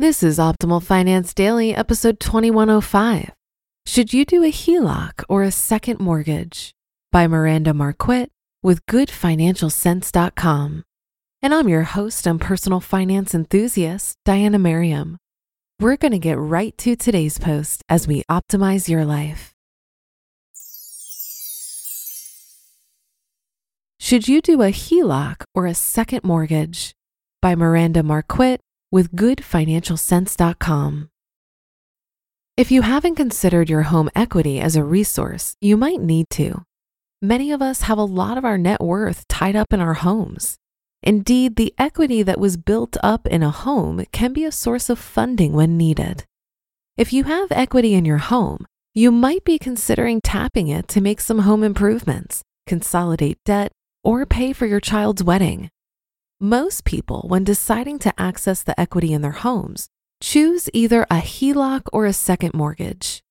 This is Optimal Finance Daily, episode 2105. Should you do a HELOC or a second mortgage? By Miranda Marquit with GoodFinancialSense.com. And I'm your host and personal finance enthusiast, Diana Merriam. We're going to get right to today's post as we optimize your life. Should you do a HELOC or a second mortgage? By Miranda Marquit with goodfinancialsense.com. If you haven't considered your home equity as a resource, you might need to. Many of us have a lot of our net worth tied up in our homes. Indeed, the equity that was built up in a home can be a source of funding when needed. If you have equity in your home, you might be considering tapping it to make some home improvements, consolidate debt, or pay for your child's wedding. Most people, when deciding to access the equity in their homes, choose either a HELOC or a second mortgage.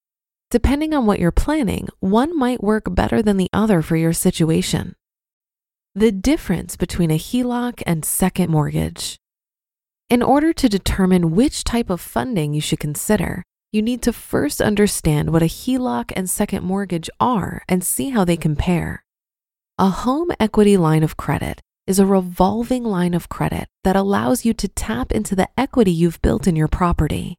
Depending on what you're planning, one might work better than the other for your situation. The difference between a HELOC and second mortgage. In order to determine which type of funding you should consider, you need to first understand what a HELOC and second mortgage are and see how they compare. A home equity line of credit is a revolving line of credit that allows you to tap into the equity you've built in your property.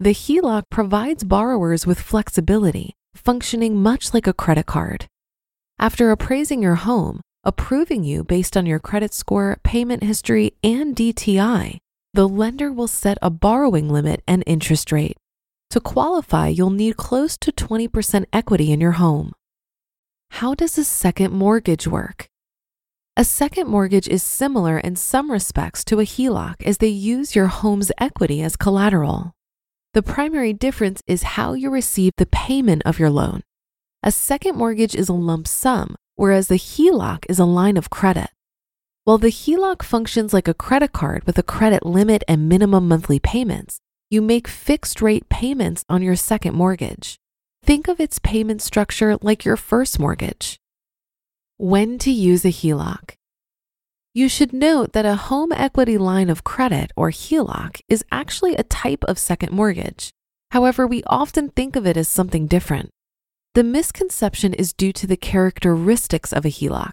The HELOC provides borrowers with flexibility, functioning much like a credit card. After appraising your home, approving you based on your credit score, payment history, and DTI, the lender will set a borrowing limit and interest rate. To qualify, you'll need close to 20% equity in your home. How does a second mortgage work? A second mortgage is similar in some respects to a HELOC as they use your home's equity as collateral. The primary difference is how you receive the payment of your loan. A second mortgage is a lump sum, whereas the HELOC is a line of credit. While the HELOC functions like a credit card with a credit limit and minimum monthly payments, you make fixed rate payments on your second mortgage. Think of its payment structure like your first mortgage. When to use a HELOC. You should note that a home equity line of credit or HELOC is actually a type of second mortgage. However, we often think of it as something different. The misconception is due to the characteristics of a HELOC.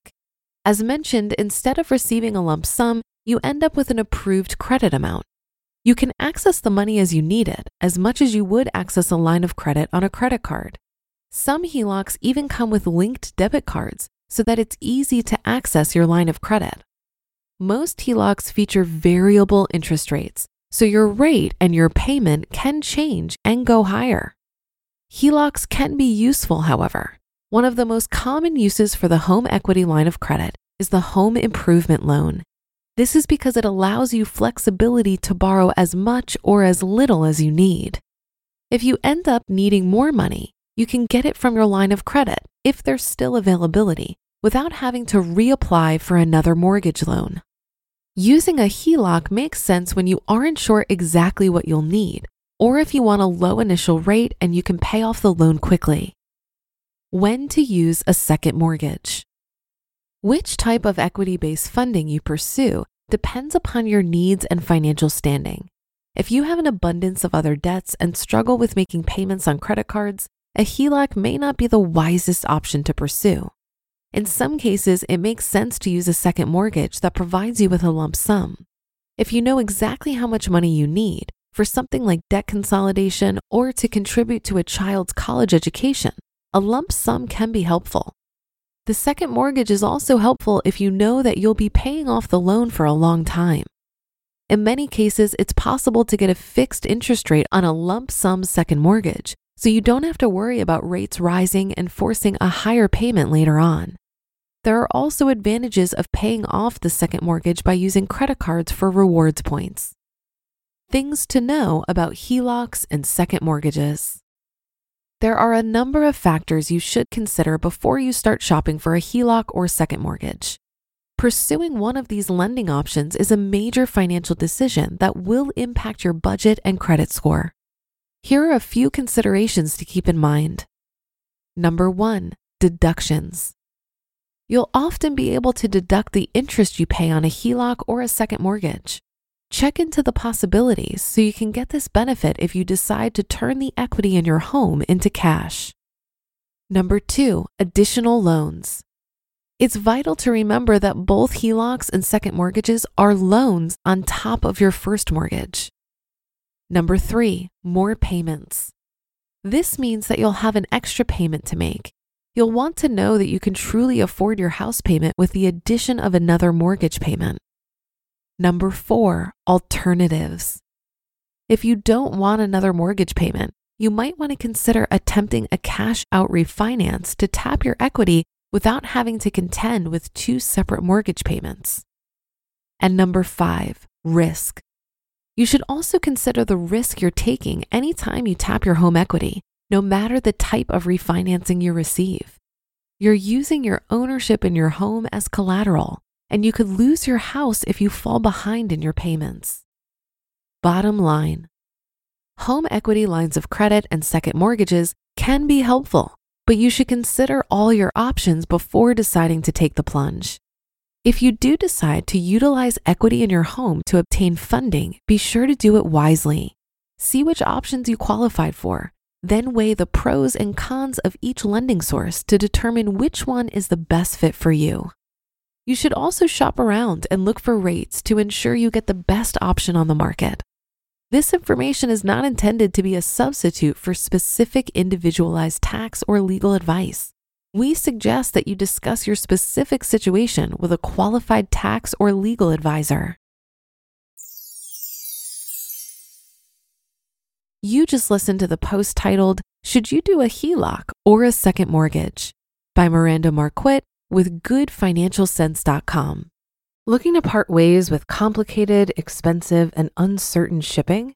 As mentioned, instead of receiving a lump sum, you end up with an approved credit amount. You can access the money as you need it, as much as you would access a line of credit on a credit card. Some HELOCs even come with linked debit cards, so that it's easy to access your line of credit. Most HELOCs feature variable interest rates, so your rate and your payment can change and go higher. HELOCs can be useful, however. One of the most common uses for the home equity line of credit is the home improvement loan. This is because it allows you flexibility to borrow as much or as little as you need. If you end up needing more money, you can get it from your line of credit if there's still availability without having to reapply for another mortgage loan. Using a HELOC makes sense when you aren't sure exactly what you'll need, or if you want a low initial rate and you can pay off the loan quickly. When to use a second mortgage. Which type of equity based funding you pursue depends upon your needs and financial standing. If you have an abundance of other debts and struggle with making payments on credit cards, a HELOC may not be the wisest option to pursue. In some cases, it makes sense to use a second mortgage that provides you with a lump sum. If you know exactly how much money you need for something like debt consolidation or to contribute to a child's college education, a lump sum can be helpful. The second mortgage is also helpful if you know that you'll be paying off the loan for a long time. In many cases, it's possible to get a fixed interest rate on a lump sum second mortgage, so you don't have to worry about rates rising and forcing a higher payment later on. There are also advantages of paying off the second mortgage by using credit cards for rewards points. Things to know about HELOCs and second mortgages. There are a number of factors you should consider before you start shopping for a HELOC or second mortgage. Pursuing one of these lending options is a major financial decision that will impact your budget and credit score. Here are a few considerations to keep in mind. Number one, deductions. You'll often be able to deduct the interest you pay on a HELOC or a second mortgage. Check into the possibilities so you can get this benefit if you decide to turn the equity in your home into cash. Number two, additional loans. It's vital to remember that both HELOCs and second mortgages are loans on top of your first mortgage. Number three, more payments. This means that you'll have an extra payment to make you'll want to know that you can truly afford your house payment with the addition of another mortgage payment. Number four, alternatives. If you don't want another mortgage payment, you might want to consider attempting a cash out refinance to tap your equity without having to contend with two separate mortgage payments. And number five, risk. You should also consider the risk you're taking anytime you tap your home equity no matter the type of refinancing you receive. You're using your ownership in your home as collateral, and you could lose your house if you fall behind in your payments. Bottom line home equity lines of credit and second mortgages can be helpful, but you should consider all your options before deciding to take the plunge. If you do decide to utilize equity in your home to obtain funding, be sure to do it wisely. See which options you qualified for then weigh the pros and cons of each lending source to determine which one is the best fit for you. You should also shop around and look for rates to ensure you get the best option on the market. This information is not intended to be a substitute for specific individualized tax or legal advice. We suggest that you discuss your specific situation with a qualified tax or legal advisor. You just listened to the post titled, Should You Do a HELOC or a Second Mortgage? by Miranda Marquit with GoodFinancialSense.com. Looking to part ways with complicated, expensive, and uncertain shipping?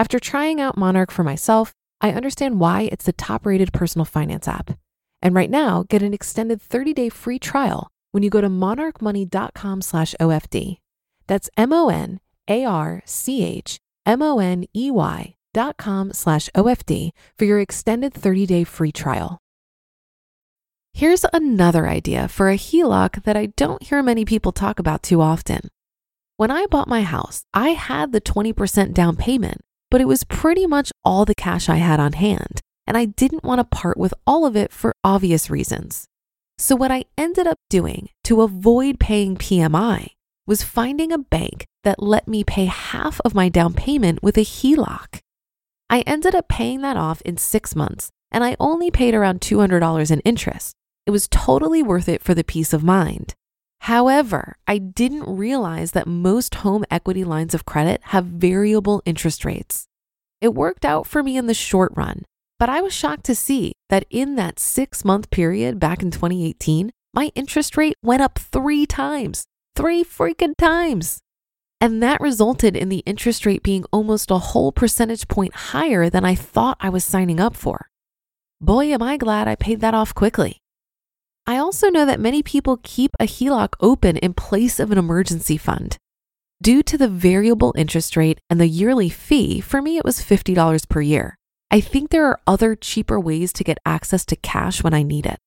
After trying out Monarch for myself, I understand why it's the top-rated personal finance app. And right now, get an extended 30-day free trial when you go to monarchmoney.com slash OFD. That's M O N A R C H M-O-N-E-Y dot com slash OFD for your extended 30-day free trial. Here's another idea for a HELOC that I don't hear many people talk about too often. When I bought my house, I had the 20% down payment, but it was pretty much all the cash I had on hand, and I didn't want to part with all of it for obvious reasons. So, what I ended up doing to avoid paying PMI was finding a bank that let me pay half of my down payment with a HELOC. I ended up paying that off in six months, and I only paid around $200 in interest. It was totally worth it for the peace of mind. However, I didn't realize that most home equity lines of credit have variable interest rates. It worked out for me in the short run, but I was shocked to see that in that six month period back in 2018, my interest rate went up three times. Three freaking times. And that resulted in the interest rate being almost a whole percentage point higher than I thought I was signing up for. Boy, am I glad I paid that off quickly. I also know that many people keep a HELOC open in place of an emergency fund. Due to the variable interest rate and the yearly fee, for me it was $50 per year. I think there are other cheaper ways to get access to cash when I need it.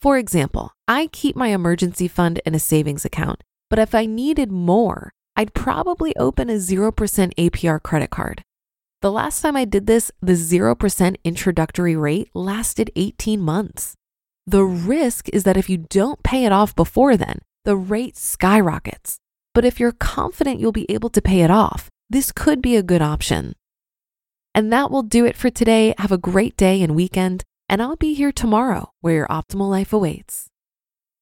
For example, I keep my emergency fund in a savings account, but if I needed more, I'd probably open a 0% APR credit card. The last time I did this, the 0% introductory rate lasted 18 months. The risk is that if you don't pay it off before then, the rate skyrockets. But if you're confident you'll be able to pay it off, this could be a good option. And that will do it for today. Have a great day and weekend, and I'll be here tomorrow where your optimal life awaits.